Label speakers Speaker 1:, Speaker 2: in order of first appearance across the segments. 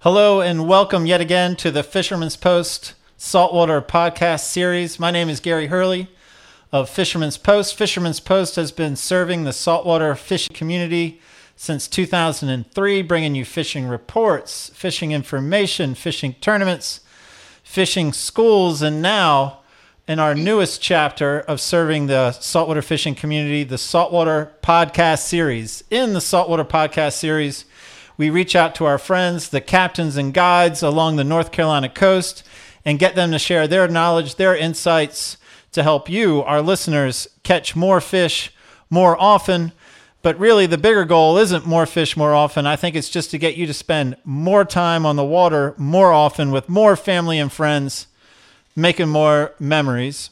Speaker 1: Hello and welcome yet again to the Fisherman's Post Saltwater Podcast Series. My name is Gary Hurley of Fisherman's Post. Fisherman's Post has been serving the saltwater fishing community since 2003, bringing you fishing reports, fishing information, fishing tournaments, fishing schools, and now in our newest chapter of serving the saltwater fishing community, the Saltwater Podcast Series. In the Saltwater Podcast Series, we reach out to our friends, the captains and guides along the North Carolina coast, and get them to share their knowledge, their insights to help you, our listeners, catch more fish more often. But really, the bigger goal isn't more fish more often. I think it's just to get you to spend more time on the water more often with more family and friends, making more memories.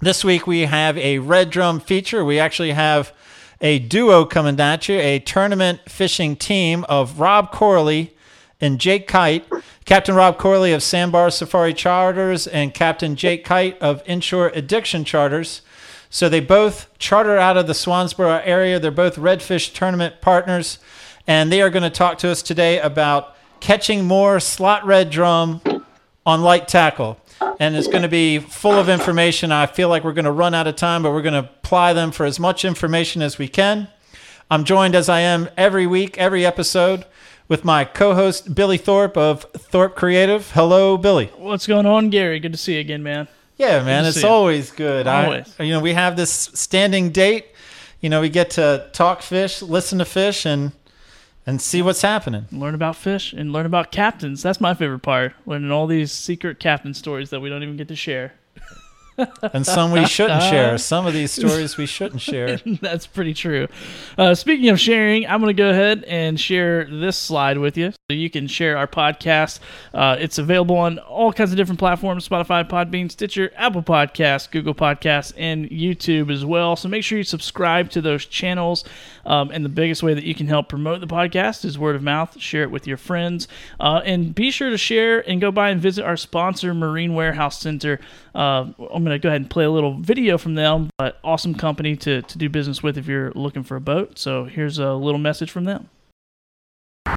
Speaker 1: This week we have a red drum feature. We actually have a duo coming at you, a tournament fishing team of Rob Corley and Jake Kite. Captain Rob Corley of Sandbar Safari Charters and Captain Jake Kite of Inshore Addiction Charters. So they both charter out of the Swansboro area. They're both redfish tournament partners, and they are going to talk to us today about catching more slot red drum on light tackle. And it's going to be full of information. I feel like we're going to run out of time, but we're going to apply them for as much information as we can. I'm joined as I am every week, every episode, with my co host, Billy Thorpe of Thorpe Creative. Hello, Billy.
Speaker 2: What's going on, Gary? Good to see you again, man.
Speaker 1: Yeah, man, it's
Speaker 2: see you.
Speaker 1: always good. I-
Speaker 2: Always.
Speaker 1: you know, we have this standing date. You know, we get to talk fish, listen to fish, and and see what's happening.
Speaker 2: Learn about fish and learn about captains. That's my favorite part. Learning all these secret captain stories that we don't even get to share.
Speaker 1: And some we shouldn't share. Some of these stories we shouldn't share.
Speaker 2: That's pretty true. Uh, speaking of sharing, I'm going to go ahead and share this slide with you so you can share our podcast. Uh, it's available on all kinds of different platforms Spotify, Podbean, Stitcher, Apple Podcasts, Google Podcasts, and YouTube as well. So make sure you subscribe to those channels. Um, and the biggest way that you can help promote the podcast is word of mouth. Share it with your friends. Uh, and be sure to share and go by and visit our sponsor, Marine Warehouse Center. Uh, I'm going to go ahead and play a little video from them, but awesome company to, to do business with if you're looking for a boat. So here's a little message from them.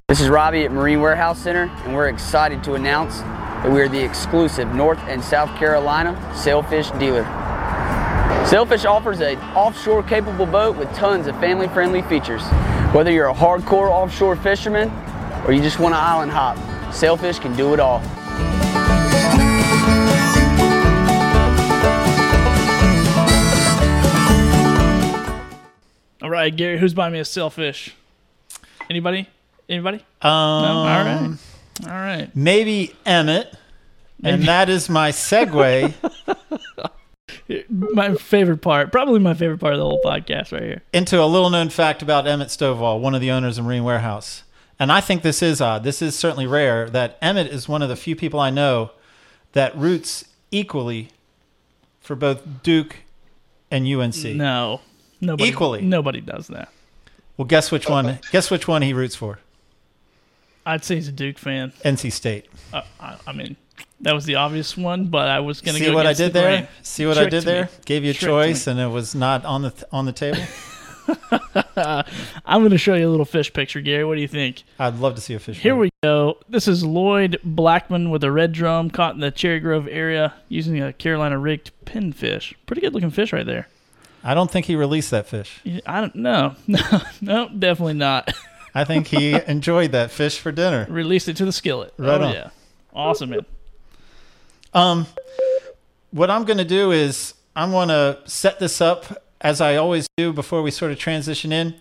Speaker 3: This is Robbie at Marine Warehouse Center, and we're excited to announce that we are the exclusive North and South Carolina sailfish dealer. Sailfish offers an offshore capable boat with tons of family friendly features. Whether you're a hardcore offshore fisherman or you just want to island hop, Sailfish can do it all.
Speaker 2: Right, Gary, who's buying me a sailfish? Anybody? Anybody?
Speaker 1: Um,
Speaker 2: No? All right. All right.
Speaker 1: Maybe Emmett. And that is my segue
Speaker 2: My favorite part, probably my favorite part of the whole podcast right here.
Speaker 1: into a little known fact about Emmett Stovall, one of the owners of Marine Warehouse. And I think this is odd. This is certainly rare that Emmett is one of the few people I know that roots equally for both Duke and UNC.
Speaker 2: No. Nobody,
Speaker 1: Equally.
Speaker 2: Nobody does that.
Speaker 1: Well, guess which one? guess which one he roots for?
Speaker 2: I'd say he's a Duke fan.
Speaker 1: NC State.
Speaker 2: Uh, I, I mean, that was the obvious one, but I was going to
Speaker 1: See
Speaker 2: go
Speaker 1: what I did
Speaker 2: the
Speaker 1: there?
Speaker 2: grain.
Speaker 1: See what I did there?
Speaker 2: me.
Speaker 1: Gave you a
Speaker 2: Tricked
Speaker 1: choice,
Speaker 2: me.
Speaker 1: and it was not on the on the table.
Speaker 2: I'm going to show you a little fish picture, Gary. What do you think?
Speaker 1: I'd love to see a fish.
Speaker 2: Here we go. This is Lloyd Blackman with a red drum caught in the Cherry Grove area using a Carolina rigged pinfish. Pretty good looking fish right there.
Speaker 1: I don't think he released that fish.
Speaker 2: I don't know. No, no, definitely not.
Speaker 1: I think he enjoyed that fish for dinner.
Speaker 2: Released it to the skillet.
Speaker 1: Right
Speaker 2: oh,
Speaker 1: on.
Speaker 2: yeah. Awesome, man.
Speaker 1: Um, what I'm going to do is I'm going to set this up as I always do before we sort of transition in.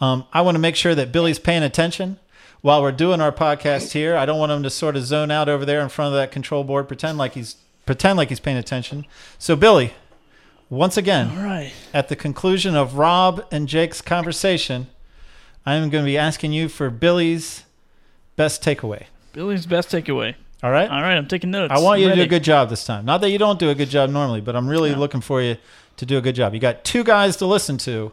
Speaker 1: Um, I want to make sure that Billy's paying attention while we're doing our podcast here. I don't want him to sort of zone out over there in front of that control board, pretend like he's pretend like he's paying attention. So, Billy, once again,
Speaker 2: All right.
Speaker 1: at the conclusion of Rob and Jake's conversation, I am going to be asking you for Billy's best takeaway.
Speaker 2: Billy's best takeaway.
Speaker 1: All right?
Speaker 2: All right, I'm taking notes.
Speaker 1: I want you to do a good job this time. Not that you don't do a good job normally, but I'm really
Speaker 2: No.
Speaker 1: looking for you to do a good job. You got two guys to listen to.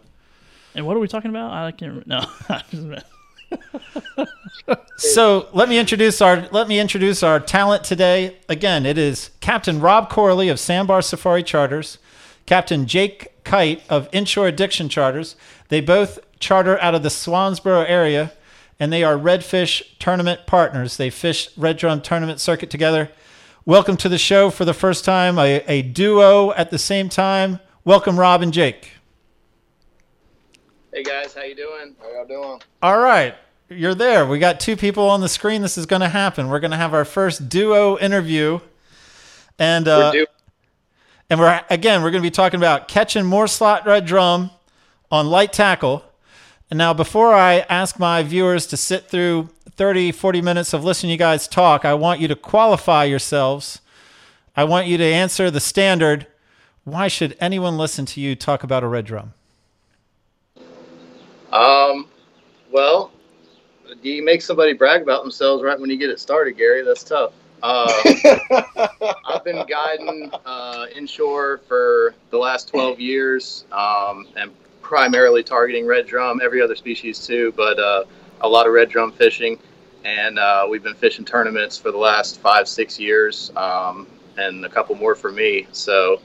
Speaker 2: And what are we talking about? I can't. remember. No.
Speaker 1: So let me introduce our let me introduce our talent today. Again, it is Captain Rob Corley of Sandbar Safari Charters, Captain Jake Kite of Inshore Addiction Charters. They both charter out of the Swansboro area, and they are redfish tournament partners. They fish red drum tournament circuit together. Welcome to the show for the first time, a, a duo at the same time. Welcome, Rob and Jake.
Speaker 4: Hey guys, how you doing?
Speaker 5: How y'all doing?
Speaker 1: All right, you're there. We got two people on the screen. This is going to happen. We're going to have our first duo interview, and uh,
Speaker 4: We're doing
Speaker 1: and we're again we're going to be talking about catching more slot red drum on light tackle. And now, before I ask my viewers to sit through 30, 40 minutes of listening to you guys talk, I want you to qualify yourselves. I want you to answer the standard. Why should anyone listen to you talk about a red drum?
Speaker 4: Um, well, do you make somebody brag about themselves right when you get it started, Gary? That's tough. Uh, I've been guiding uh, inshore for the last 12 years um, and primarily targeting red drum, every other species too, but uh, a lot of red drum fishing. And uh, we've been fishing tournaments for the last five, six years, um, and a couple more for me. So,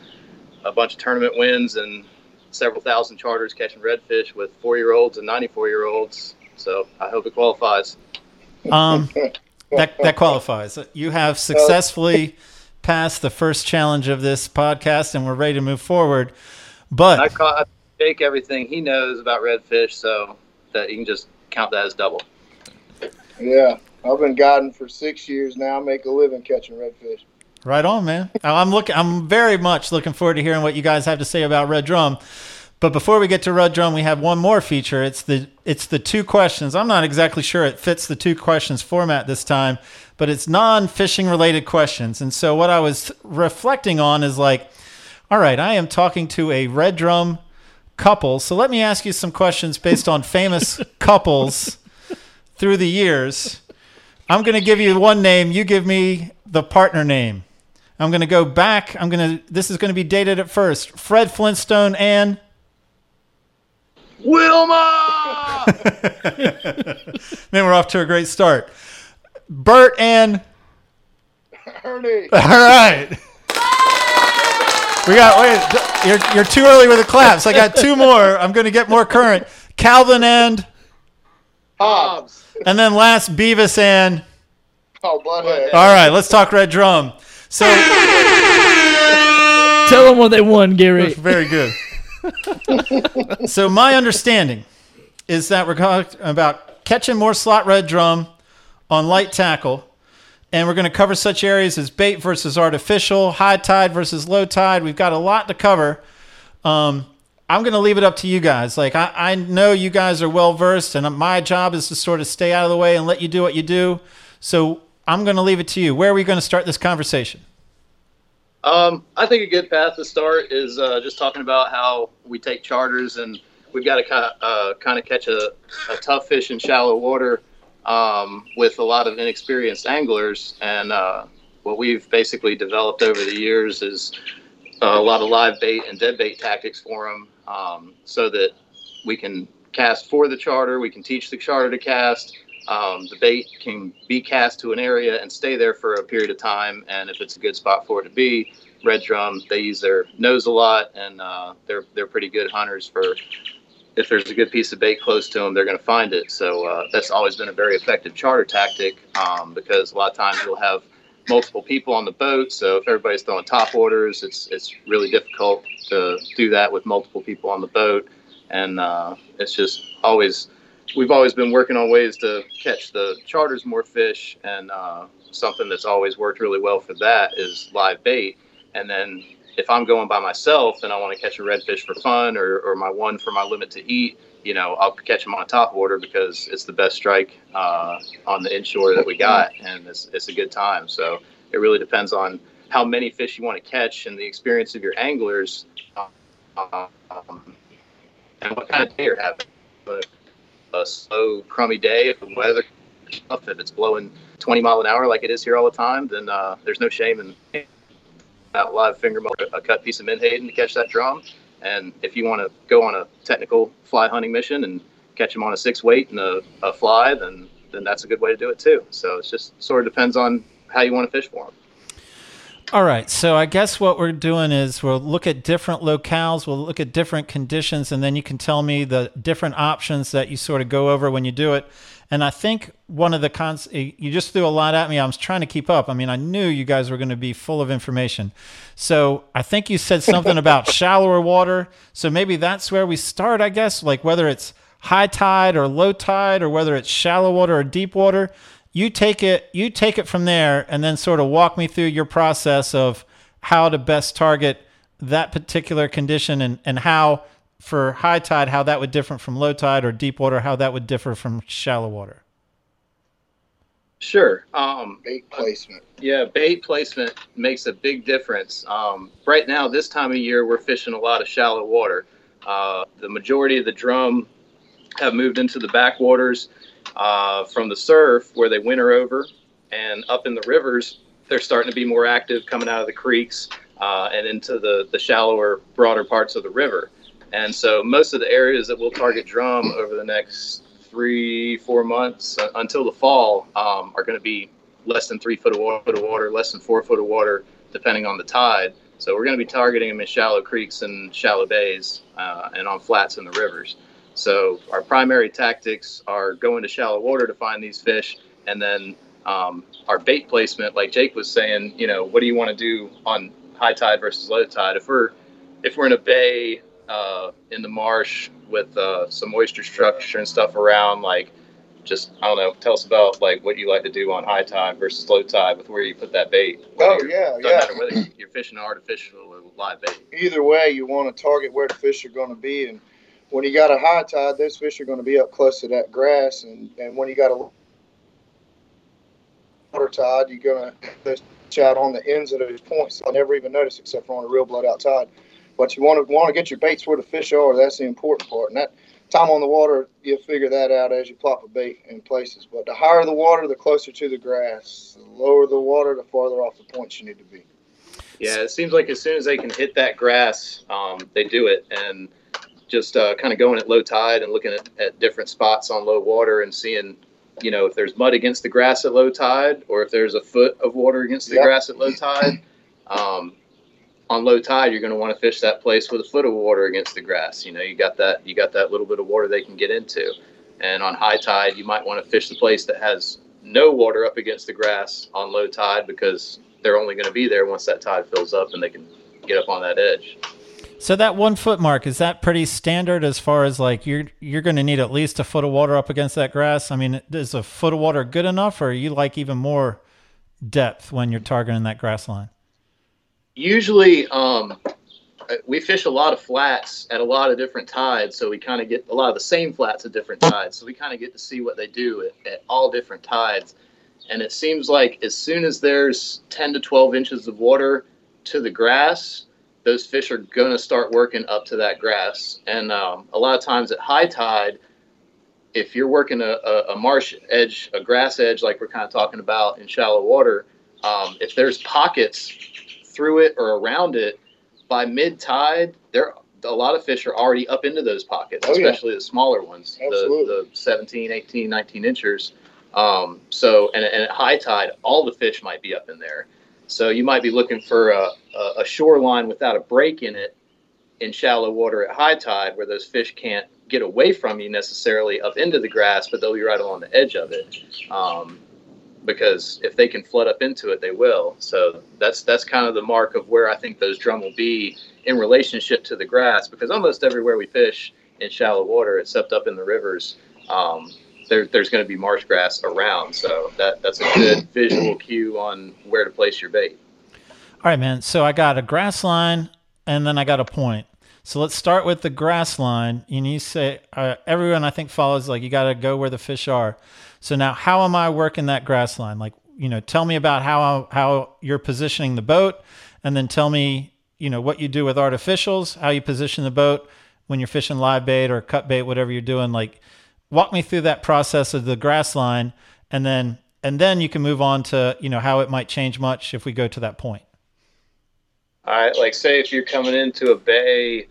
Speaker 4: a bunch of tournament wins and several thousand charters catching redfish with four year olds and 94 year olds. So, I hope it qualifies.
Speaker 1: Um, that that qualifies. You have successfully passed the first challenge of this podcast, and we're ready to move forward.
Speaker 4: I
Speaker 1: But
Speaker 4: caught Jake everything he knows about redfish, so that you can just count that as double.
Speaker 5: Yeah, I've been guiding for six years now. I make a living catching redfish.
Speaker 1: right on, man. I'm looking. I'm very much looking forward to hearing what you guys have to say about Red Drum. But before we get to Red Drum, we have one more feature. It's the it's the two questions. I'm not exactly sure it fits the two questions format this time, but it's non-fishing related questions. And so what I was reflecting on is like, all right, I am talking to a Red Drum couple. So let me ask you some questions based on famous couples through the years. I'm going to give you one name. You give me the partner name. I'm going to go back. I'm going to. This is going to be dated at first. Fred Flintstone and
Speaker 4: Wilma!
Speaker 1: man, we're off to a great start. Bert and
Speaker 5: Ernie,
Speaker 1: all right. We got. Wait, you're you're too early with the claps. I got two more. I'm going to get more current. Calvin and
Speaker 5: Hobbes.
Speaker 1: and then last Beavis and.
Speaker 5: Oh, butthead.
Speaker 1: All right, let's talk Red Drum. So
Speaker 2: Tell them what they won, Gary.
Speaker 1: Very good. So my understanding is that we're talking about catching more slot red drum on light tackle, and we're going to cover such areas as bait versus artificial, high tide versus low tide. We've got a lot to cover. Um, I'm going to leave it up to you guys. Like I, I know you guys are well versed, and my job is to sort of stay out of the way and let you do what you do. So I'm going to leave it to you. Where are we going to start this conversation?
Speaker 4: Um, I think a good path to start is uh, just talking about how we take charters and we've got to kind of, uh, kind of catch a, a tough fish in shallow water um, with a lot of inexperienced anglers. And uh, what we've basically developed over the years is a lot of live bait and dead bait tactics for them um, so that we can cast for the charter, we can teach the charter to cast. Um, the bait can be cast to an area and stay there for a period of time. And if it's a good spot for it to be, red drum, they use their nose a lot and uh, they're, they're pretty good hunters for if there's a good piece of bait close to them, they're going to find it. So uh, that's always been a very effective charter tactic um, because a lot of times you'll have multiple people on the boat. So if everybody's throwing top waters, it's it's really difficult to do that with multiple people on the boat, and uh, it's just always we've always been working on ways to catch the charters more fish, and uh, something that's always worked really well for that is live bait. And then if I'm going by myself and I want to catch a redfish for fun or, or my one for my limit to eat, you know, I'll catch them on top water because it's the best strike uh, on the inshore that we got, and it's, it's a good time. So it really depends on how many fish you want to catch and the experience of your anglers, um, and what kind of day you're having. But a slow, crummy day, if the weather, if it's blowing 20 mile an hour like it is here all the time, then uh, there's no shame in that live finger mo- a cut piece of menhaden to catch that drum. And if you want to go on a technical fly hunting mission and catch them on a six weight and a, a fly, then then that's a good way to do it too. So it's just sort of depends on how you want to fish for them.
Speaker 1: All right, so I guess what we're doing is we'll look at different locales, we'll look at different conditions, and then you can tell me the different options that you sort of go over when you do it. And I think one of the cons, eh, you just threw a lot at me. I was trying to keep up. I mean, I knew you guys were going to be full of information. So I think you said something about shallower water. So maybe that's where we start, I guess, like whether it's high tide or low tide or whether it's shallow water or deep water you take it you take it from there and then sort of walk me through your process of how to best target that particular condition and, and how for high tide how that would differ from low tide or deep water how that would differ from shallow water
Speaker 4: Sure. Um,
Speaker 5: Bait placement.
Speaker 4: Yeah, bait placement makes a big difference. Um, right now, this time of year, we're fishing a lot of shallow water. Uh, the majority of the drum have moved into the backwaters uh, from the surf where they winter over, and up in the rivers, they're starting to be more active coming out of the creeks uh, and into the, the shallower, broader parts of the river. And so, most of the areas that we'll target drum over the next three, four months uh, until the fall um, are going to be less than three foot of water, less than four foot of water, depending on the tide. So we're going to be targeting them in shallow creeks and shallow bays uh, and on flats in the rivers. So our primary tactics are going to shallow water to find these fish, and then um, our bait placement, like Jake was saying, you know, what do you want to do on high tide versus low tide? If we're if we're in a bay uh, in the marsh with uh, some oyster structure and stuff around, like just I don't know, tell us about like what you like to do on high tide versus low tide with where you put that bait.
Speaker 5: Oh yeah,
Speaker 4: doesn't
Speaker 5: yeah.
Speaker 4: matter whether you're fishing artificial or live bait.
Speaker 5: Either way, you want to target where the fish are going to be, and when you got a high tide, those fish are going to be up close to that grass, and and when you got a water tide, you're going to fish out on the ends of those points. I never even notice except for on a real blowout tide. But you want to want to get your baits where the fish are. That's the important part, and that time on the water, you'll figure that out as you plop a bait in places. But the higher the water, the closer to the grass. The lower the water, the farther off the points you need to be.
Speaker 4: Yeah, it seems like as soon as they can hit that grass, um, they do it. And just uh, kind of going at low tide and looking at, at different spots on low water and seeing, you know, if there's mud against the grass at low tide or if there's a foot of water against the
Speaker 5: Yep.
Speaker 4: grass at low tide. Um, on low tide, you're going to want to fish that place with a foot of water against the grass. You know, you got that you got that little bit of water they can get into. And on high tide, you might want to fish the place that has no water up against the grass on low tide because they're only going to be there once that tide fills up and they can get up on that edge.
Speaker 1: So that one foot mark is that pretty standard as far as like you're you're going to need at least a foot of water up against that grass i mean is a foot of water good enough or you like even more depth when you're targeting that grass line
Speaker 4: Usually, um, we fish a lot of flats at a lot of different tides, so we kind of get a lot of the same flats at different tides. So we kind of get to see what they do at, at all different tides. And it seems like as soon as there's 10 to 12 inches of water to the grass, those fish are going to start working up to that grass. And um, a lot of times at high tide, if you're working a, a, a marsh edge, a grass edge, like we're kind of talking about in shallow water, um, if there's pockets through it or around it, by mid tide, there a lot of fish are already up into those pockets,
Speaker 5: Oh, yeah.
Speaker 4: especially the smaller ones, the, the 17, 18, 19 inchers. Um, so, and, and at high tide, all the fish might be up in there. So you might be looking for a, a, shoreline without a break in it in shallow water at high tide where those fish can't get away from you necessarily up into the grass, but they'll be right along the edge of it. Um, because if they can flood up into it, they will. So that's that's kind of the mark of where I think those drum will be in relationship to the grass. Because almost everywhere we fish in shallow water, except up in the rivers, um, there, there's going to be marsh grass around. So that that's a good visual cue on where to place your bait.
Speaker 1: All right, man. So I got a grass line and then I got a point. So let's start with the grass line. And you say, uh, everyone I think follows like you got to go where the fish are. So now, how am I working that grass line? Like, you know, tell me about how how you're positioning the boat, and then tell me, you know, what you do with artificials, how you position the boat when you're fishing live bait or cut bait, whatever you're doing. Like, walk me through that process of the grass line, and then and then you can move on to you know how it might change much if we go to that point.
Speaker 4: All right, like say if you're coming into a bay,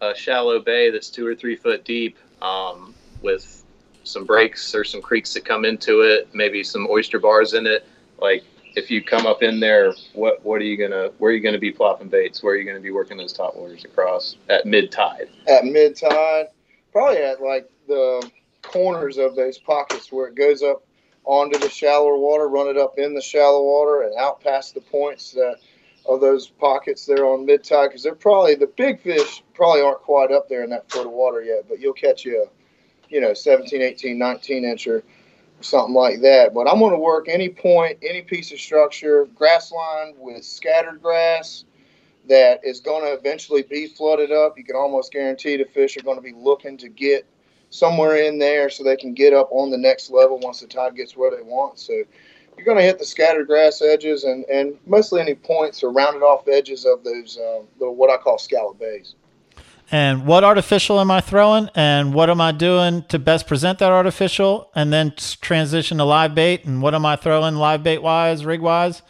Speaker 4: a shallow bay that's two or three foot deep, um, with some breaks or some creeks that come into it, maybe some oyster bars in it. Like if you come up in there, what what are you gonna where are you gonna be plopping baits? Where are you gonna be working those top waters across at mid tide?
Speaker 5: at mid tide, probably at like the corners of those pockets where it goes up onto the shallower water, run it up in the shallow water and out past the points that of those pockets there on mid tide because they're probably the big fish probably aren't quite up there in that foot of water yet, but you'll catch you a you know 17, 18, 19 incher something like that. But I'm going to work any point, any piece of structure, grass line with scattered grass that is going to eventually be flooded up. You can almost guarantee the fish are going to be looking to get somewhere in there so they can get up on the next level once the tide gets where they want. So you're going to hit the scattered grass edges and, and mostly any points or rounded off edges of those um, little what I call scallop bays.
Speaker 1: And what artificial am I throwing? And what am I doing to best present that artificial? And then transition to live bait. And what am I throwing live bait wise, rig wise?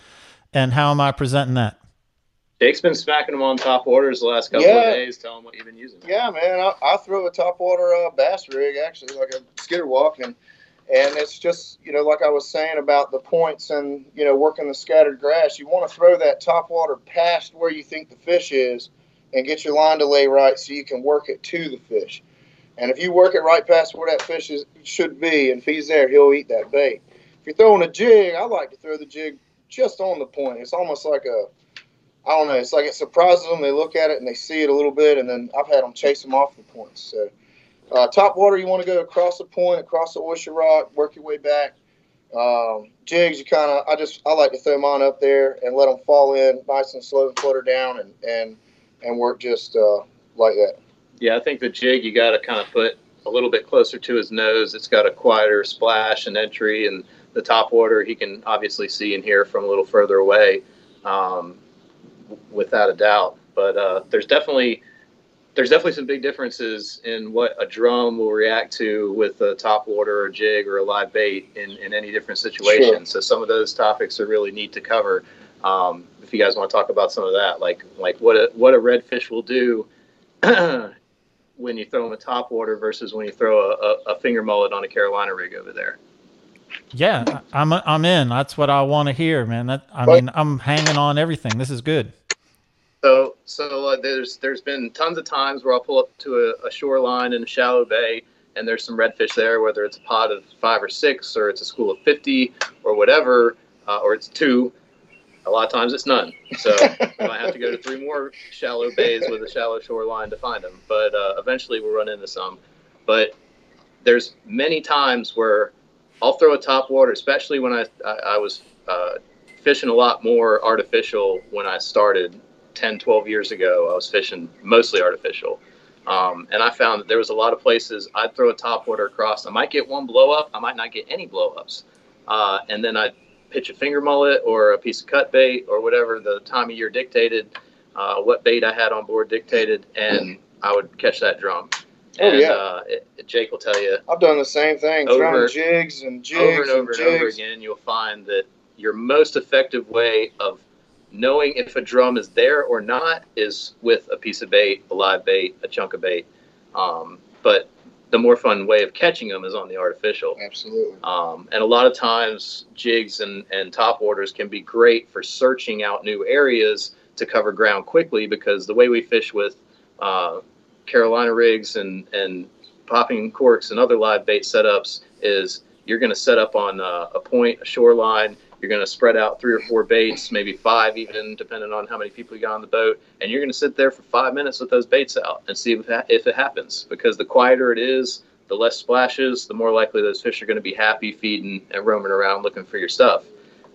Speaker 1: And how am I presenting that?
Speaker 4: Jake's been smacking them on top waters the last couple
Speaker 5: Yeah.
Speaker 4: of days. Tell him what you've been using.
Speaker 5: Yeah, man, I, I throw a topwater uh, bass rig actually, like a skitter walk, and and it's just you know like I was saying about the points and you know working the scattered grass. You want to throw that topwater past where you think the fish is, and get your line to lay right so you can work it to the fish. And if you work it right past where that fish is should be, and if he's there, he'll eat that bait. If you're throwing a jig, I like to throw the jig just on the point. It's almost like a I don't know. It's like it surprises them. They look at it and they see it a little bit, and then I've had them chase them off the points. So, uh, top water, you want to go across the point, across the oyster rock, work your way back. Um, jigs, you kind of, I just, I like to throw mine up there and let them fall in nice and slow and flutter down and and and work just uh, like that.
Speaker 4: Yeah, I think the jig you got to kind of put a little bit closer to his nose. It's got a quieter splash and entry, and the top water he can obviously see and hear from a little further away, um, without a doubt. But uh, there's definitely there's definitely some big differences in what a drum will react to with a top water or a jig or a live bait in, in any different situation.
Speaker 5: Sure.
Speaker 4: So some of those topics are really neat to cover. Um, if you guys want to talk about some of that, like like what a what a redfish will do when you throw them a top water versus when you throw a, a, a finger mullet on a Carolina rig over there.
Speaker 1: Yeah, I'm I'm in. That's what I want to hear, man. That I mean, I'm hanging on everything. This is good.
Speaker 4: So so uh, there's there's been tons of times where I'll pull up to a, a shoreline in a shallow bay and there's some redfish there, whether it's a pod of five or six or it's a school of fifty or whatever, uh, or it's two. A lot of times it's none. So I might have to go to three more shallow bays with a shallow shoreline to find them. But uh, eventually we'll run into some. But there's many times where I'll throw a top water, especially when I I, I was uh, fishing a lot more artificial when I started 10, 12 years ago. I was fishing mostly artificial. Um, and I found that there was a lot of places I'd throw a top water across. I might get one blow up. I might not get any blow ups. Uh, and then I'd pitch a finger mullet or a piece of cut bait or whatever the time of year dictated, uh, what bait I had on board dictated, and I would catch that drum.
Speaker 5: Oh,
Speaker 4: and
Speaker 5: yeah.
Speaker 4: uh, it, Jake will tell you
Speaker 5: I've done the same thing,
Speaker 4: Over-
Speaker 5: throwing jigs and jigs
Speaker 4: over and over and,
Speaker 5: jigs.
Speaker 4: over again, you'll find that your most effective way of knowing if a drum is there or not is with a piece of bait, a live bait, a chunk of bait. Um, but the more fun way of catching them is on the artificial.
Speaker 5: Absolutely.
Speaker 4: Um, and a lot of times, jigs and, and top waters can be great for searching out new areas to cover ground quickly because the way we fish with uh, Carolina rigs and, and popping corks and other live bait setups is you're going to set up on a, a point, a shoreline. You're going to spread out three or four baits, maybe five even, depending on how many people you got on the boat. And you're going to sit there for five minutes with those baits out and see if, if it happens. Because the quieter it is, the less splashes, the more likely those fish are going to be happy feeding and roaming around looking for your stuff.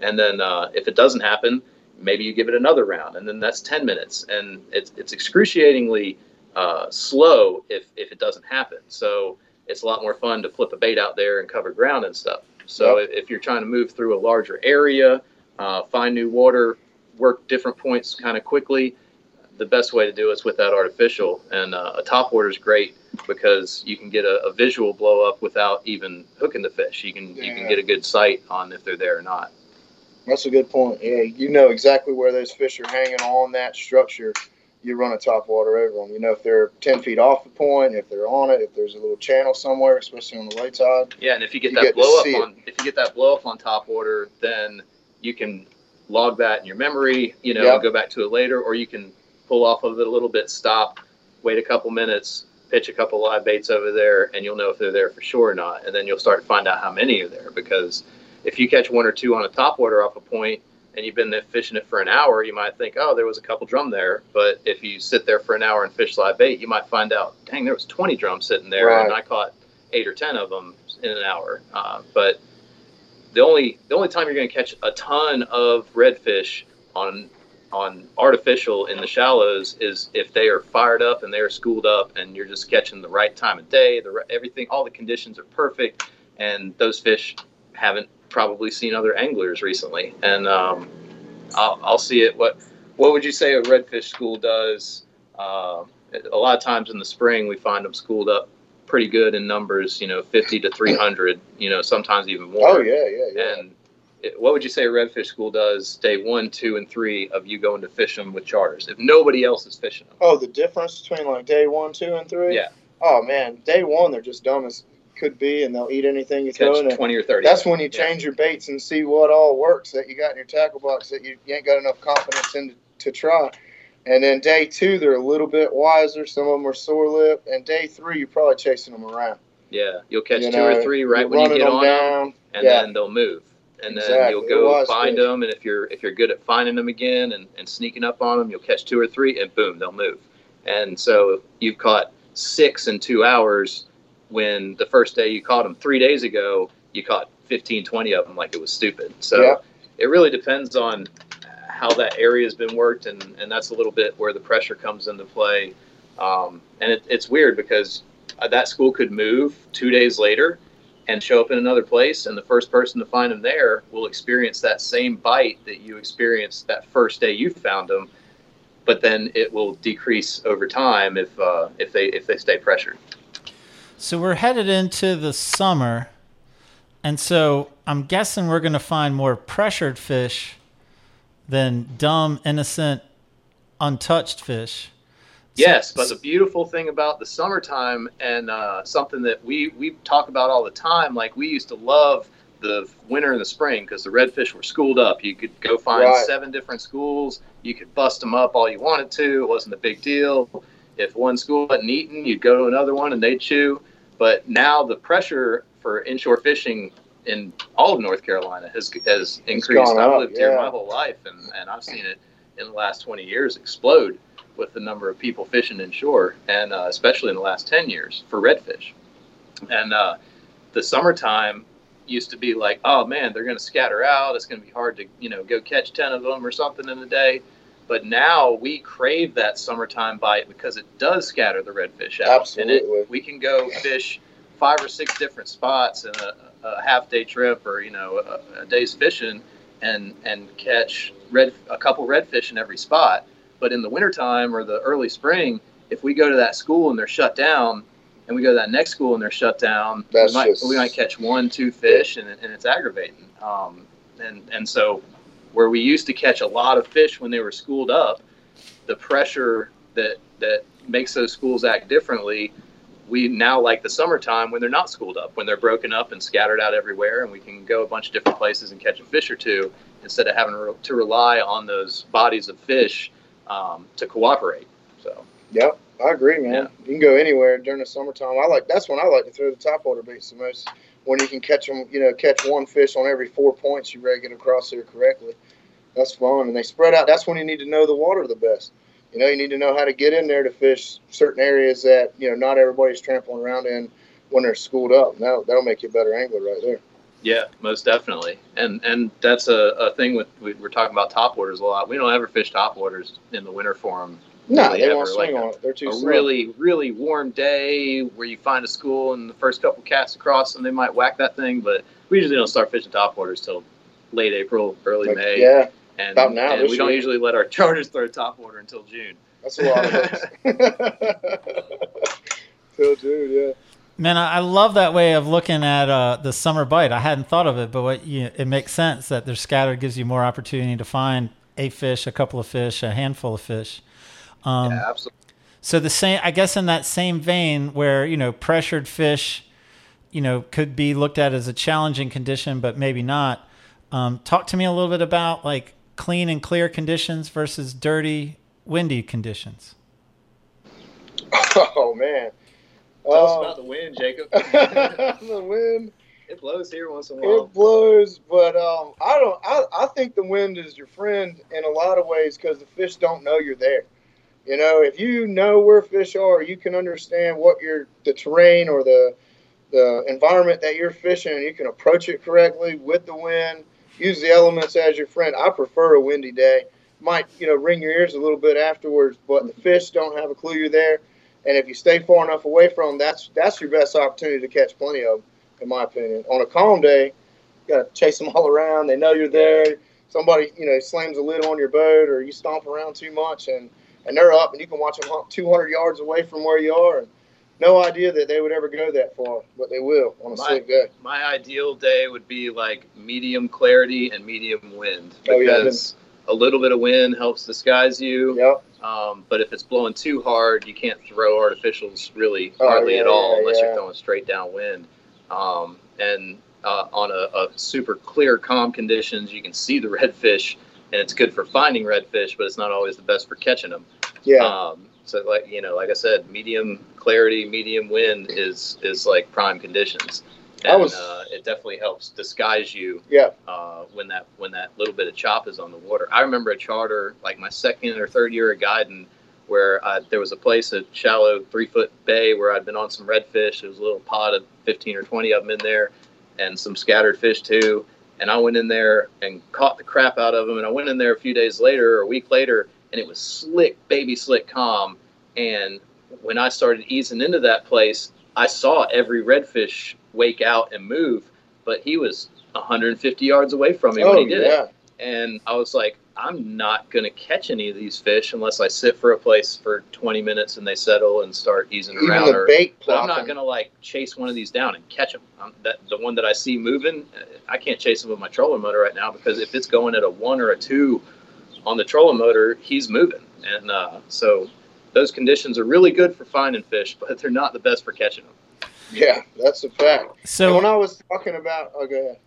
Speaker 4: And then uh, if it doesn't happen, maybe you give it another round, and then that's 10 minutes. And it's, it's excruciatingly uh, slow if, if it doesn't happen. So it's a lot more fun to flip a bait out there and cover ground and stuff. So if, if you're trying to move through a larger area, uh, find new water, work different points kind of quickly, the best way to do it is with that artificial. And uh, a top water is great because you can get a, a visual blow up without even hooking the fish. You can you can get a good sight on if they're there or not.
Speaker 5: That's a good point. Yeah, you know exactly where those fish are hanging on that structure. You run a top water over them. You know if they're ten feet off the point, if they're on it, if there's a little channel somewhere, especially on the low side.
Speaker 4: Yeah, and if you get
Speaker 5: You
Speaker 4: that
Speaker 5: get
Speaker 4: blow up
Speaker 5: it.
Speaker 4: on if you get that blow up on top water, then you can log that in your memory, you know,
Speaker 5: Yep.
Speaker 4: go back to it later, or you can pull off of it a little bit, stop, wait a couple minutes, pitch a couple live baits over there, and you'll know if they're there for sure or not. And then you'll start to find out how many are there because if you catch one or two on a top water off a point and you've been there fishing it for an hour, you might think, oh, there was a couple drum there. But if you sit there for an hour and fish live bait, you might find out, dang, there was 20 drums sitting there, and I caught eight or 10 of them in an hour. Uh, but the only the only time you're going to catch a ton of redfish on on artificial in the shallows is if they are fired up and they are schooled up and you're just catching the right time of day the everything all the conditions are perfect and those fish haven't probably seen other anglers recently and um, I'll, I'll see it what what would you say a redfish school does uh, a lot of times in the spring we find them schooled up pretty good in numbers you know 50 to 300 you know sometimes even more
Speaker 5: Oh yeah, yeah, yeah.
Speaker 4: and it, what would you say a redfish school does day one, two, and three of you going to fish them with charters if nobody else is fishing them?
Speaker 5: Oh, the difference between like day one, two, and three.
Speaker 4: Yeah.
Speaker 5: Oh man, day one they're just dumb as could be, and they'll eat anything you throw in
Speaker 4: Catch
Speaker 5: there.
Speaker 4: twenty or thirty.
Speaker 5: That's when you
Speaker 4: Yeah.
Speaker 5: change your baits and see what all works that you got in your tackle box that you, you ain't got enough confidence in to, to try. And then day two, they're a little bit wiser. Some of them are sore lip. And day three, you're probably chasing them around.
Speaker 4: Yeah, you'll catch
Speaker 5: You
Speaker 4: two
Speaker 5: know,
Speaker 4: or three right when you get on them,
Speaker 5: down.
Speaker 4: and
Speaker 5: yeah.
Speaker 4: then they'll move. And then
Speaker 5: Exactly.
Speaker 4: you'll go find them, and if you're if you're good at finding them again and, and sneaking up on them, you'll catch two or three, and boom, they'll move. And so you've caught six in two hours when the first day you caught them three days ago, you caught 15, 20 of them like it was stupid. So
Speaker 5: Yeah.
Speaker 4: it really depends on how that area has been worked, and, and that's a little bit where the pressure comes into play. Um, and it, it's weird because uh, that school could move two days later and show up in another place, and the first person to find them there will experience that same bite that you experienced that first day you found them. But then it will decrease over time if uh, if they if they stay pressured.
Speaker 1: So we're headed into the summer, and so I'm guessing we're going to find more pressured fish than dumb, innocent, untouched fish.
Speaker 4: Yes, but the beautiful thing about the summertime and uh, something that we we talk about all the time, like we used to love the winter and the spring because the redfish were schooled up. You could go find
Speaker 5: Right.
Speaker 4: seven different schools. You could bust them up all you wanted to. It wasn't a big deal. If one school wasn't eating, you'd go to another one and they'd chew. But now the pressure for inshore fishing in all of North Carolina has has increased. I've lived here my whole life, and, and I've seen it in the last 20 years explode with the number of people fishing inshore, and uh, especially in the last 10 years for redfish. And uh, the summertime used to be like, oh man, they're going to scatter out. It's going to be hard to, you know, go catch 10 of them or something in a day. But now we crave that summertime bite because it does scatter the redfish out. And
Speaker 5: Absolutely.
Speaker 4: it, we can go fish five or six different spots in a, a half day trip or, you know, a, a day's fishing and, and catch red, a couple redfish in every spot. But in the wintertime or the early spring, if we go to that school and they're shut down, and we go to that next school and they're shut down, we, might,
Speaker 5: just-
Speaker 4: we might catch one, two fish, and, and it's aggravating. Um, and and so, where we used to catch a lot of fish when they were schooled up, the pressure that that makes those schools act differently, we now like the summertime when they're not schooled up, when they're broken up and scattered out everywhere, and we can go a bunch of different places and catch a fish or two instead of having to rely on those bodies of fish um, to cooperate. So
Speaker 5: Yep, I agree, man.
Speaker 4: Yeah.
Speaker 5: You can go anywhere during the summertime. I like that's when I like to throw the top water baits the most. When you can catch them, you know, catch one fish on every four points, you to get across there correctly. That's fun, and they spread out. That's when you need to know the water the best. You know, you need to know how to get in there to fish certain areas that you know not everybody's trampling around in when they're schooled up. And that'll, that'll make you a better angler right there.
Speaker 4: Yeah, most definitely, and and that's a, a thing with we, we're talking about top waters a lot. We don't ever fish top waters in the winter for them.
Speaker 5: No,
Speaker 4: Really
Speaker 5: they
Speaker 4: ever,
Speaker 5: won't swing
Speaker 4: like
Speaker 5: on it. They're too
Speaker 4: A
Speaker 5: slow.
Speaker 4: really really warm day where you find a school and the first couple casts across and they might whack that thing, but we usually don't start fishing top waters till late April, early
Speaker 5: Like,
Speaker 4: May,
Speaker 5: Yeah,
Speaker 4: and,
Speaker 5: about now
Speaker 4: and we don't
Speaker 5: year.
Speaker 4: usually let our charters throw top water until June.
Speaker 5: that's a lot of hooks. Till June, yeah.
Speaker 1: Man, I I love that way of looking at uh, the summer bite. I hadn't thought of it, but what you, it makes sense that they're scattered gives you more opportunity to find a fish, a couple of fish, a handful of fish. Um,
Speaker 4: yeah, absolutely.
Speaker 1: So the same, I guess, in that same vein, where you know pressured fish, you know, could be looked at as a challenging condition, but maybe not. Um, talk to me a little bit about like clean and clear conditions versus dirty, windy conditions?
Speaker 5: Oh man.
Speaker 4: Tell us
Speaker 5: Um,
Speaker 4: about the wind, Jacob.
Speaker 5: the wind.
Speaker 4: it blows here once in a while.
Speaker 5: It blows, but um, I don't. I, I think the wind is your friend in a lot of ways because the fish don't know you're there. You know, if you know where fish are, you can understand what your the terrain or the the environment that you're fishing, and you can approach it correctly with the wind. Use the elements as your friend. I prefer a windy day. Might you know ring your ears a little bit afterwards, but the fish don't have a clue you're there. And if you stay far enough away from them, that's that's your best opportunity to catch plenty of them, in my opinion. On a calm day, you got to chase them all around. They know you're there. Somebody, you know, slams a lid on your boat, or you stomp around too much, and and they're up, and you can watch them hump 200 yards away from where you are, and no idea that they would ever go that far, but they will on a
Speaker 4: My-
Speaker 5: slick day.
Speaker 4: My ideal day would be like medium clarity and medium wind
Speaker 5: Oh, yeah,
Speaker 4: because a little bit of wind helps disguise you.
Speaker 5: Yep.
Speaker 4: Um, but if it's blowing too hard, you can't throw artificials really
Speaker 5: Oh,
Speaker 4: hardly
Speaker 5: yeah,
Speaker 4: at all
Speaker 5: yeah,
Speaker 4: unless you're throwing straight downwind. Um, and uh, on a, a super clear, calm conditions, you can see the redfish, and it's good for finding redfish, but it's not always the best for catching them.
Speaker 5: Yeah.
Speaker 4: Um, so like you know, like I said, medium clarity, medium wind is is like prime conditions.
Speaker 5: I
Speaker 4: And
Speaker 5: was-
Speaker 4: uh, it definitely helps disguise you
Speaker 5: yeah.
Speaker 4: uh, when that when that little bit of chop is on the water. I remember a charter like my second or third year of guiding where uh, there was a place, a shallow three foot bay where I'd been on some redfish. There was a little pod of 15 or 20 of them in there and some scattered fish too. And I went in there and caught the crap out of them. And I went in there a few days later or a week later and it was slick, baby slick calm. And when I started easing into that place, I saw every redfish wake out and move, but he was 150 yards away from me
Speaker 5: oh,
Speaker 4: when he oh, did
Speaker 5: yeah.
Speaker 4: it. And I was like, I'm not going to catch any of these fish unless I sit for a place for 20 minutes and they settle and start easing
Speaker 5: Even
Speaker 4: around.
Speaker 5: the
Speaker 4: or,
Speaker 5: bait
Speaker 4: I'm not going to like chase one of these down and catch them. Um, that the one that I see moving, uh, I can't chase him with my trolling motor right now because if it's going at a one or a two on the trolling motor, he's moving. And uh, so those conditions are really good for finding fish, but they're not the best for catching them.
Speaker 5: Yeah, that's a fact. And
Speaker 1: So,
Speaker 5: when I was talking about, oh, go ahead.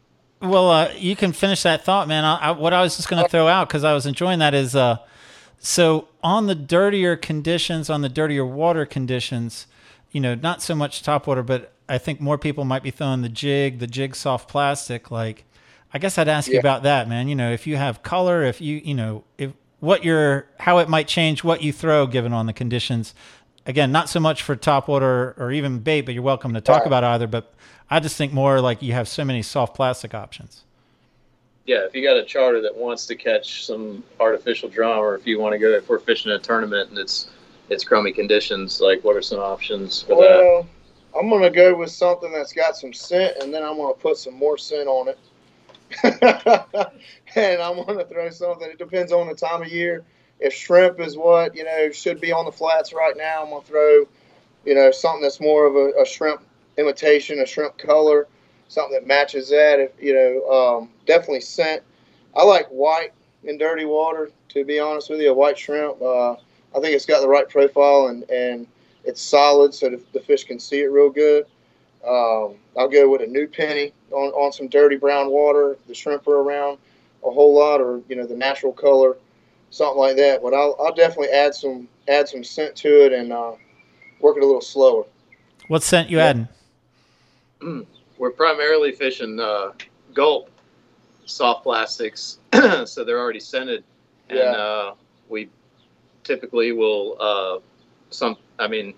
Speaker 1: Well, uh, you can finish that thought, man. I, I, what I was just going to throw out because I was enjoying that is, uh, so on the dirtier conditions, on the dirtier water conditions, you know, not so much top water, but I think more people might be throwing the jig, the jig soft plastic. Like, I guess I'd ask you about that, man. You know, if you have color, if you, you know, if what your, how it might change what you throw given on the conditions. Again, not so much for top water or even bait, but you're welcome to talk
Speaker 5: Right.
Speaker 1: about either. But I just think more like you have so many soft plastic options.
Speaker 4: yeah, if you got a charter that wants to catch some artificial drum, or if you want to go, if we're fishing a tournament and it's it's crummy conditions, like what are some options for that?
Speaker 5: Well, I'm gonna go with something that's got some scent, and then I'm gonna put some more scent on it. and I'm gonna throw something. It depends on the time of year. If shrimp is what you know should be on the flats right now, I'm gonna throw, you know, something that's more of a, a shrimp imitation, a shrimp color, something that matches that. If you know, um, definitely scent. I like white in dirty water. To be honest with you, a white shrimp. Uh, I think it's got the right profile and and it's solid, so the, the fish can see it real good. Um, I'll go with a new penny on, on some dirty brown water. The shrimp are around a whole lot, or you know the natural color, something like that. But I'll, I'll definitely add some add some scent to it and uh, work it a little slower.
Speaker 1: What scent you
Speaker 5: Yeah.
Speaker 1: adding?
Speaker 4: We're primarily fishing uh, gulp soft plastics, so they're already scented, and
Speaker 5: Yeah.
Speaker 4: uh, we typically will uh, some. I mean,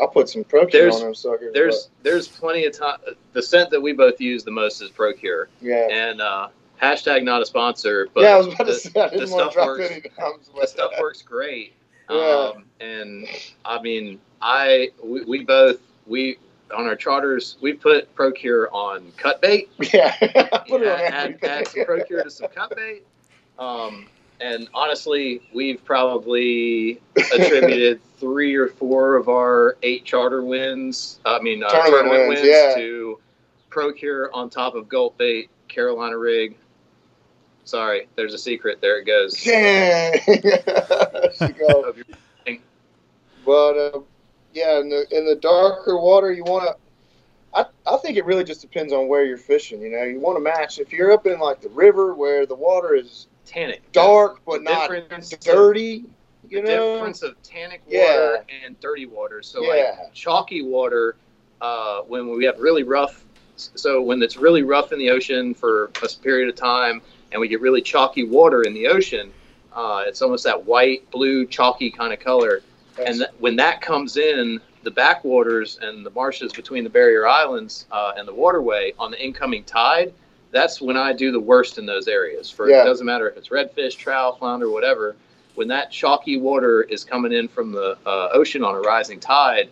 Speaker 5: I'll put some protein
Speaker 4: There's-
Speaker 5: on them suckers.
Speaker 4: there's there's plenty of time. The scent that we both use the most is Procure,
Speaker 5: yeah.
Speaker 4: and uh, hashtag not a sponsor, but
Speaker 5: yeah, I was about
Speaker 4: the,
Speaker 5: to say I didn't want to
Speaker 4: stuff
Speaker 5: drop
Speaker 4: works-
Speaker 5: any names,
Speaker 4: the stuff works great.
Speaker 5: Yeah.
Speaker 4: Um, and I mean, I we, we both we on our charters we put Procure on cut bait.
Speaker 5: yeah, put it on
Speaker 4: add, add, some Procure to some cut bait. Um, and honestly, we've probably attributed three or four of our eight charter wins. I mean, uh,
Speaker 5: Tournament
Speaker 4: tournament,
Speaker 5: wins,
Speaker 4: wins,
Speaker 5: yeah.
Speaker 4: to Procure on top of Gulp Bait, Carolina Rig. Sorry, there's a secret. There it goes.
Speaker 5: Dang. Go. But uh, yeah, in the in the darker water, you want to. I, I think it really just depends on where you're fishing. You know, you want to match. If you're up in like the river where the water is
Speaker 4: tannic.
Speaker 5: dark but not dirty. You
Speaker 4: the
Speaker 5: know,
Speaker 4: difference of tannic
Speaker 5: Yeah.
Speaker 4: water and dirty water. So
Speaker 5: Yeah.
Speaker 4: like chalky water, uh, when we have really rough, so when it's really rough in the ocean for a period of time, and we get really chalky water in the ocean, uh, it's almost that white, blue, chalky kind of color. And th- when that comes in, the backwaters and the marshes between the barrier islands uh, and the waterway on the incoming tide, that's when I do the worst in those areas. For
Speaker 5: Yeah.
Speaker 4: it doesn't matter if it's redfish, trout, flounder, whatever. When that chalky water is coming in from the uh, ocean on a rising tide,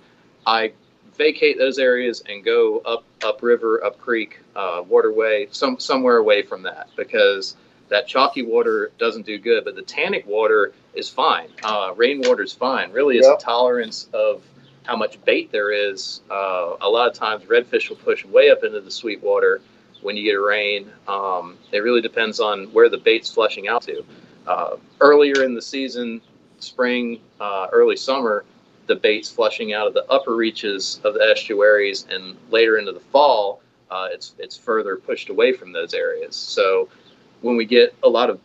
Speaker 4: I vacate those areas and go up upriver, up creek, uh, waterway, some somewhere away from that because that chalky water doesn't do good. But the tannic water is fine. Uh, rainwater is fine. Really, it's
Speaker 5: Yep.
Speaker 4: a tolerance of how much bait there is. Uh, a lot of times, redfish will push way up into the sweet water when you get a rain. Um, it really depends on where the bait's flushing out to. Uh, earlier in the season, spring, uh, early summer, the bait's flushing out of the upper reaches of the estuaries, and later into the fall, uh, it's it's further pushed away from those areas. So when we get a lot of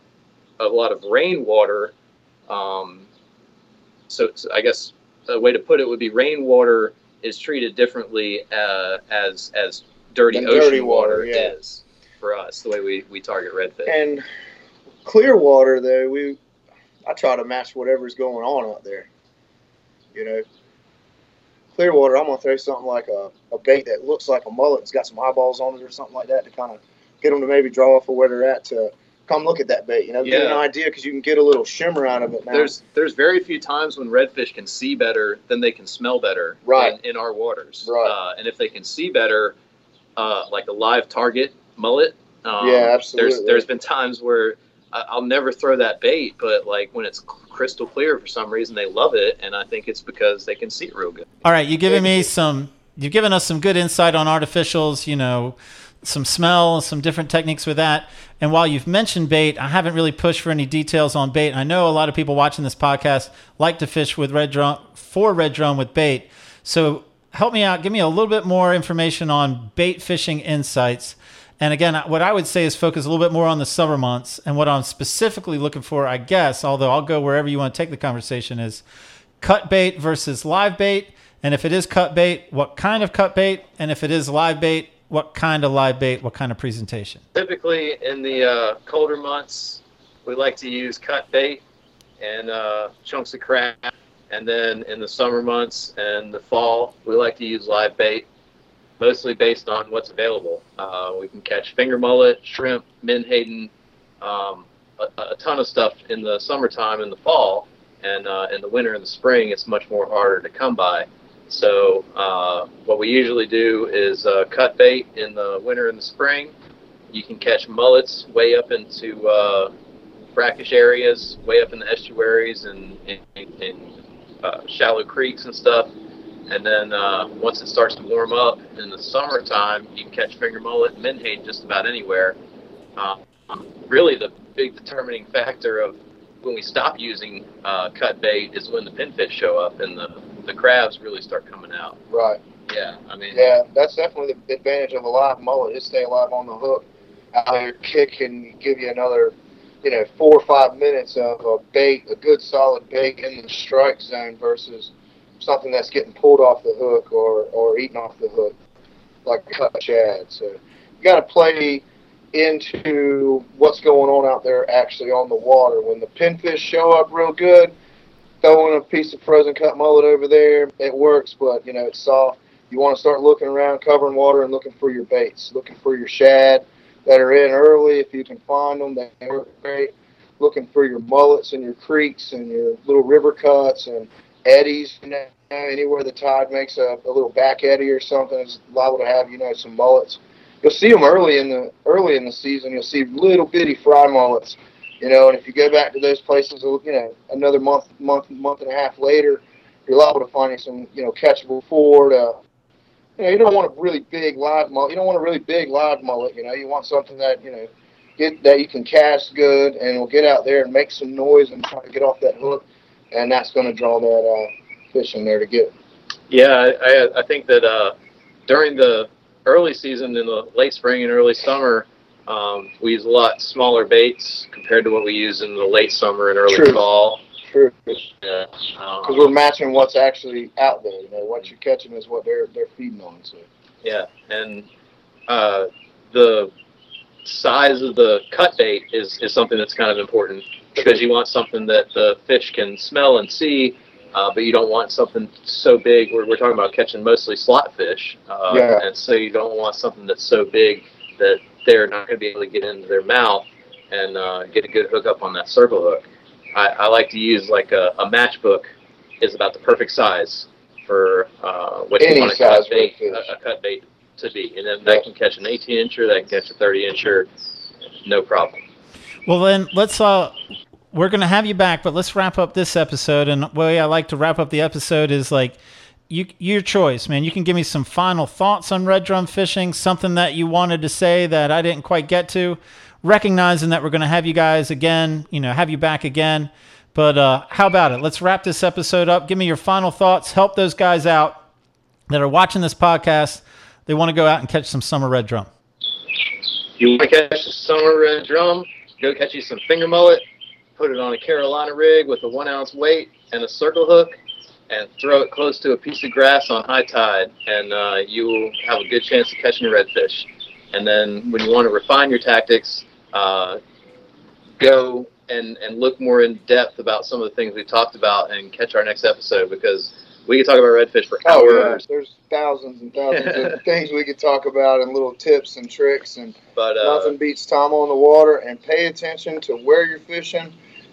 Speaker 4: a lot of rainwater, um, so, so I guess a way to put it would be rainwater is treated differently uh, as as dirty ocean
Speaker 5: dirty
Speaker 4: water,
Speaker 5: water, yeah.
Speaker 4: is for us. The way we, we target redfish.
Speaker 5: And clear water, though, we I try to match whatever's going on out there. You know, clear water, I'm gonna throw something like a, a bait that looks like a mullet. It's got some eyeballs on it or something like that to kind of get them to maybe draw off of where they're at to come look at that bait. You know, get an idea because you can get a little shimmer out of it now.
Speaker 4: There's there's very few times when redfish can see better than they can smell better
Speaker 5: Right.
Speaker 4: in, in our waters.
Speaker 5: Right.
Speaker 4: Uh, and if they can see better, uh, like a live target mullet, um,
Speaker 5: Yeah, absolutely.
Speaker 4: There's there's been times where I'll never throw that bait, but like when it's crystal clear for some reason they love it, and I think it's because they can see it real good.
Speaker 1: All right, you've given me some. You've given us some good insight on artificials. You know, some smell, some different techniques with that. And while you've mentioned bait, I haven't really pushed for any details on bait. I know a lot of people watching this podcast like to fish with red drum for red drum with bait. So help me out. Give me a little bit more information on bait fishing insights. And again, what I would say is focus a little bit more on the summer months. And what I'm specifically looking for, I guess, although I'll go wherever you want to take the conversation, is cut bait versus live bait. And if it is cut bait, what kind of cut bait? And if it is live bait, what kind of live bait? What kind of presentation?
Speaker 4: Typically, in the uh, colder months, we like to use cut bait and uh, chunks of crab. And then in the summer months and the fall, we like to use live bait, mostly based on what's available. Uh, we can catch finger mullet, shrimp, menhaden, um, a, a ton of stuff in the summertime and the fall. And uh, in the winter and the spring, it's much more harder to come by. So uh, what we usually do is uh, cut bait in the winter and the spring. You can catch mullets way up into uh, brackish areas, way up in the estuaries and in uh, shallow creeks and stuff. And then uh, once it starts to warm up in the summertime, you can catch finger mullet and menhaden just about anywhere. Um, really, the big determining factor of when we stop using uh, cut bait is when the pinfish show up and the, the crabs really start coming out.
Speaker 5: right.
Speaker 4: Yeah, I mean,
Speaker 5: Yeah, that's definitely the advantage of a live mullet. It stay alive on the hook. Out there kicking, give you another, you know, four or five minutes of a bait, a good solid bait in the strike zone versus something that's getting pulled off the hook or, or eaten off the hook, like cut shad. So you got to play into what's going on out there actually on the water. When the pinfish show up real good, throwing a piece of frozen cut mullet over there, it works, but you know it's soft. You want to start looking around, covering water, and looking for your baits, looking for your shad that are in early if you can find them. They work great. Looking for your mullets and your creeks and your little river cuts and eddies. You know, anywhere the tide makes a, a little back eddy or something is liable to have you know some mullets. You'll see them early in the early in the season. You'll see little bitty fry mullets. You know, and if you go back to those places, you know, another month, month, month and a half later, you're liable to find some, you know, catchable Ford. Uh, you know, you don't want a really big live mullet. You don't want a really big live mullet. You know, you want something that you know, get that you can cast good and will get out there and make some noise and try to get off that hook, and that's going to draw that uh, fish in there to get.
Speaker 4: Yeah, I, I- I think that uh, during the early season in the late spring and early summer, Um, we use a lot smaller baits compared to what we use in the late summer and early
Speaker 5: True.
Speaker 4: fall.
Speaker 5: True.
Speaker 4: Yeah.
Speaker 5: Because
Speaker 4: Um,
Speaker 5: we're matching what's actually out there. You know, what you're catching is what they're they're feeding on. So
Speaker 4: yeah, and uh, the size of the cut bait is, is something that's kind of important because you want something that the fish can smell and see, uh, but you don't want something so big. We're, we're talking about catching mostly slot fish, uh,
Speaker 5: Yeah.
Speaker 4: and so you don't want something that's so big that they're not going to be able to get into their mouth and uh, get a good hook up on that circle hook. I, I like to use like a, a matchbook is about the perfect size for uh, what
Speaker 5: Any
Speaker 4: you want a cut bait,
Speaker 5: redfish.
Speaker 4: a, a cut bait to be, and then that can catch an 18 incher, that can catch a 30 incher, no problem.
Speaker 1: Well, then let's. Uh, we're gonna have you back, but let's wrap up this episode. And the way I like to wrap up the episode is like, you your choice, man. You can give me some final thoughts on red drum fishing, something that you wanted to say that I didn't quite get to, recognizing that we're gonna have you guys again. You know, have you back again. But uh, how about it? Let's wrap this episode up. Give me your final thoughts. Help those guys out that are watching this podcast. They want to go out and catch some summer red drum.
Speaker 4: You want to catch a summer red drum? Go catch you some finger mullet, put it on a Carolina rig with a one ounce weight and a circle hook, and throw it close to a piece of grass on high tide, and uh, you will have a good chance of catching a redfish. And then when you want to refine your tactics, uh, go and, and look more in depth about some of the things we talked about and catch our next episode because we could talk about redfish for
Speaker 5: oh yeah,
Speaker 4: hours.
Speaker 5: there's thousands and thousands of things we could talk about and little tips and tricks and
Speaker 4: But uh,
Speaker 5: nothing beats Tom on the water and pay attention to where you're fishing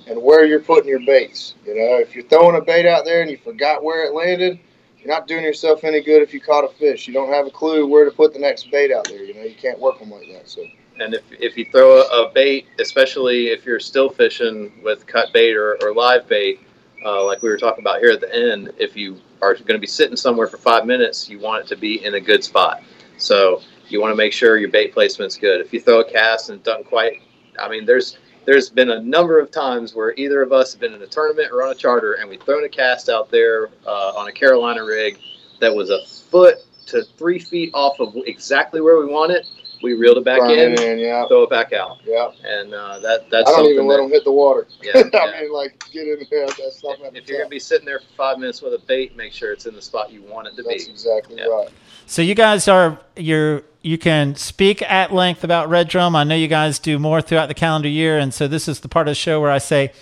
Speaker 5: and where you're putting your baits. You know, if you're throwing a bait out there and you forgot where it landed, you're not doing yourself any good if you caught a fish. You don't have a clue where to put the next bait out there. You know, you can't work them like that. So
Speaker 4: And if, if you throw a, bait, especially if you're still fishing with cut bait or, or live bait, uh, like we were talking about here at the end, if you are going to be sitting somewhere for five minutes, you want it to be in a good spot. So you want to make sure your bait placement's good. If you throw a cast and it doesn't quite, I mean, there's there's been a number of times where either of us have been in a tournament or on a charter and we've thrown a cast out there uh, on a Carolina rig that was a foot to three feet off of exactly where we want it. We reeled it back
Speaker 5: Burn
Speaker 4: in,
Speaker 5: it in, yeah,
Speaker 4: throw it back out,
Speaker 5: yeah.
Speaker 4: and uh, that that's
Speaker 5: I don't
Speaker 4: something
Speaker 5: even let them hit the water.
Speaker 4: Yeah,
Speaker 5: I
Speaker 4: yeah.
Speaker 5: mean, like get in there. That's not
Speaker 4: if you're gonna be sitting there for five minutes with a bait, make sure it's in the spot you want it to
Speaker 5: That's
Speaker 4: be.
Speaker 5: exactly
Speaker 4: Yeah.
Speaker 5: right.
Speaker 1: So you guys are you're you can speak at length about Red Drum. I know you guys do more throughout the calendar year, and so this is the part of the show where I say,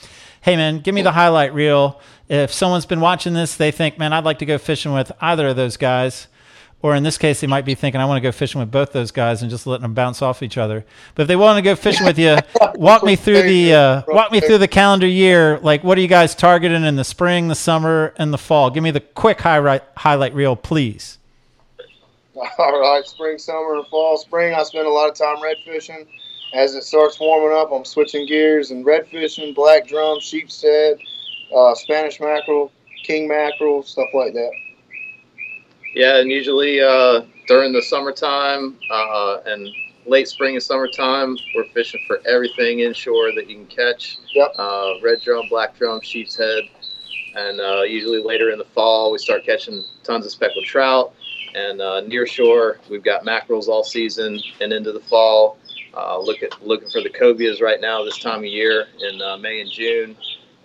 Speaker 1: "Hey man, give me the highlight reel." If someone's been watching this, they think, "Man, I'd like to go fishing with either of those guys." Or in this case, they might be thinking, I want to go fishing with both those guys and just letting them bounce off each other. But if they want to go fishing with you, walk me through the uh, walk me through the calendar year. Like, what are you guys targeting in the spring, the summer, and the fall? Give me the quick highlight highlight reel, please.
Speaker 5: All right, spring, summer, and fall. Spring, I spend a lot of time red fishing. As it starts warming up, I'm switching gears and red fishing, black drum, sheep's head, uh, Spanish mackerel, king mackerel, stuff like that.
Speaker 4: Yeah, and usually uh, during the summertime uh, and late spring and summertime, we're fishing for everything inshore that you can catch.
Speaker 5: Yep.
Speaker 4: Uh, red drum, black drum, sheep's head, and uh, usually later in the fall we start catching tons of speckled trout. And uh, near shore, we've got mackerels all season and into the fall. Uh, look at looking for the cobias right now this time of year in uh, May and June,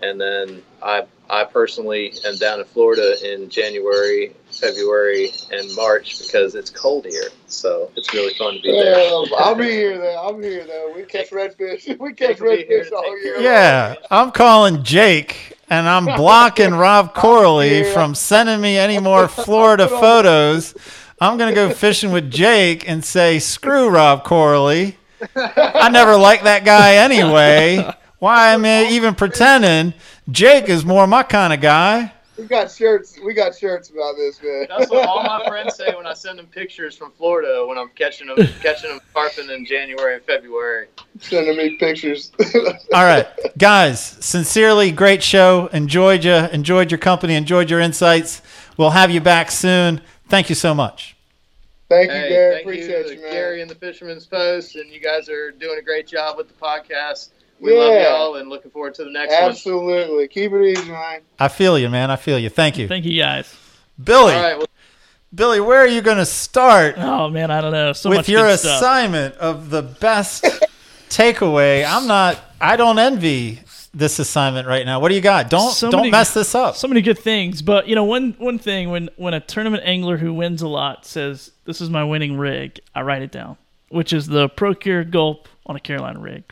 Speaker 4: and then I I personally am down in Florida in January, February, and March because it's cold here. So it's really fun to be there.
Speaker 5: Yeah, I'll be here though. I'll be here though. We catch redfish. We catch
Speaker 4: Jake will be here
Speaker 5: redfish all year.
Speaker 1: Yeah, I'm calling Jake and I'm blocking Rob Corley
Speaker 5: Yeah.
Speaker 1: from sending me any more Florida photos. I'm going to go fishing with Jake and say, screw Rob Corley. I never liked that guy anyway. Why am I even pretending? Jake is more my kind of guy.
Speaker 5: We got shirts. We got shirts about this, man.
Speaker 4: That's what all my friends say when I send them pictures from Florida when I'm catching them, catching them carping in January and February.
Speaker 5: Sending me pictures.
Speaker 1: All right, guys, sincerely, great show. Enjoyed you, enjoyed your company, enjoyed your insights. We'll have you back soon. Thank you so much.
Speaker 5: Thank you,
Speaker 4: Hey,
Speaker 5: Gary.
Speaker 4: thank
Speaker 5: Appreciate
Speaker 4: you,
Speaker 5: you, man.
Speaker 4: Gary and the Fisherman's Post, and you guys are doing a great job with the podcast. We love
Speaker 5: Yeah.
Speaker 4: y'all and looking forward to the next one.
Speaker 5: Absolutely. Keep it easy, man.
Speaker 1: I feel you, man. I feel you. Thank you.
Speaker 2: Thank you guys.
Speaker 1: Billy.
Speaker 4: All right, well,
Speaker 1: Billy, where are you going to start
Speaker 2: Oh man, I don't know. So
Speaker 1: with
Speaker 2: much
Speaker 1: your
Speaker 2: good stuff.
Speaker 1: assignment of the best takeaway? I'm not. I don't envy this assignment right now. What do you got? Don't
Speaker 2: So
Speaker 1: don't
Speaker 2: many-
Speaker 1: mess this up.
Speaker 2: so many good things. But you know, one one thing when when a tournament angler who wins a lot says, "This is my winning rig," I write it down, which is the Procure Gulp on a Carolina rig.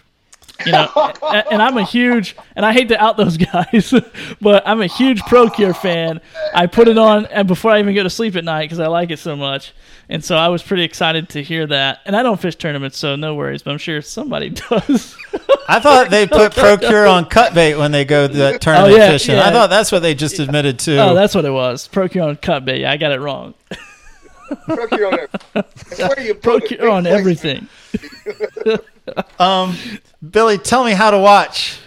Speaker 2: You know, and, and I'm a huge, and I hate to out those guys, but I'm a huge Procure fan. I put it on, and before I even go to sleep at night because I like it so much, and so I was pretty excited to hear that. And I don't fish tournaments, so no worries. But I'm sure somebody does.
Speaker 1: I thought they put Procure on cut bait when they go the oh, tournament
Speaker 2: Oh, yeah,
Speaker 1: fishing.
Speaker 2: yeah.
Speaker 1: I thought that's what they just admitted to.
Speaker 2: oh, that's what it was. Procure on cut bait. Yeah, I got it wrong.
Speaker 5: Procure on everything. And where do you put?
Speaker 2: Procure on everything.
Speaker 1: um, Billy, tell me how to watch,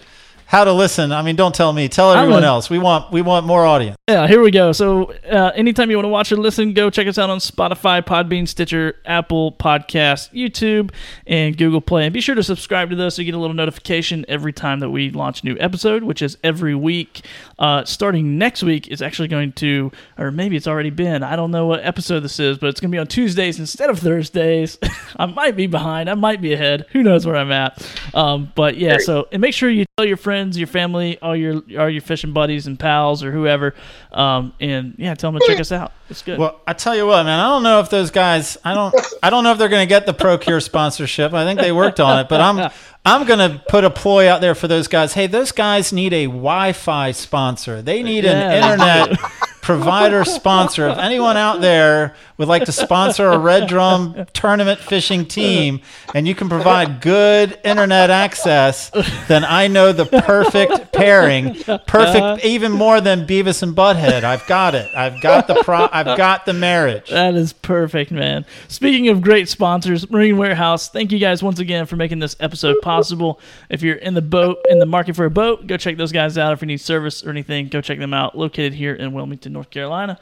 Speaker 1: how to listen. I mean, don't tell me. Tell
Speaker 2: I'm
Speaker 1: everyone else. We want we want more audience.
Speaker 2: Yeah, here we go. So, uh, anytime you want to watch or listen, go check us out on Spotify, Podbean, Stitcher, Apple Podcast, YouTube, and Google Play. And be sure to subscribe to those so you get a little notification every time that we launch a new episode, which is every week. Uh, starting next week is actually going to, or maybe it's already been. I don't know what episode this is, but it's going to be on Tuesdays instead of Thursdays. I might be behind. I might be ahead. Who knows where I'm at? Um, but yeah, so and make sure you tell your friends, your family, all your all your fishing buddies and pals or whoever, um, and yeah, tell them to check us out. It's good.
Speaker 1: Well, I tell you what, man. I don't know if those guys. I don't. I don't know if they're going to get the Procure sponsorship. I think they worked on it, but I'm. I'm going to put a ploy out there for those guys. Hey, those guys need a Wi-Fi sponsor. They need an internet provider sponsor. If anyone out there would like to sponsor a Red Drum tournament fishing team and you can provide good internet access, then I know the perfect pairing. Perfect, uh-huh. even more than Beavis and Butthead. I've got it. I've got the pro. I've got the marriage.
Speaker 2: That is perfect, man. Speaking of great sponsors, Marine Warehouse, thank you guys once again for making this episode possible. If you're in the boat, in the market for a boat, go check those guys out. If you need service or anything, go check them out. Located here in Wilmington, North Carolina.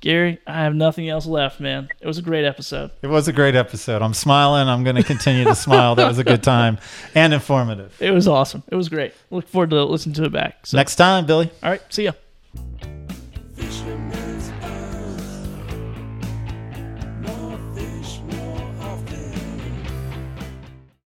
Speaker 2: Gary, I have nothing else left, man. It was a great episode.
Speaker 1: It was a great episode. I'm smiling. I'm going to continue to smile. That was a good time and informative.
Speaker 2: It was awesome. It was great. Look forward to listening to it back. So,
Speaker 1: Next time, Billy.
Speaker 2: all right, see ya.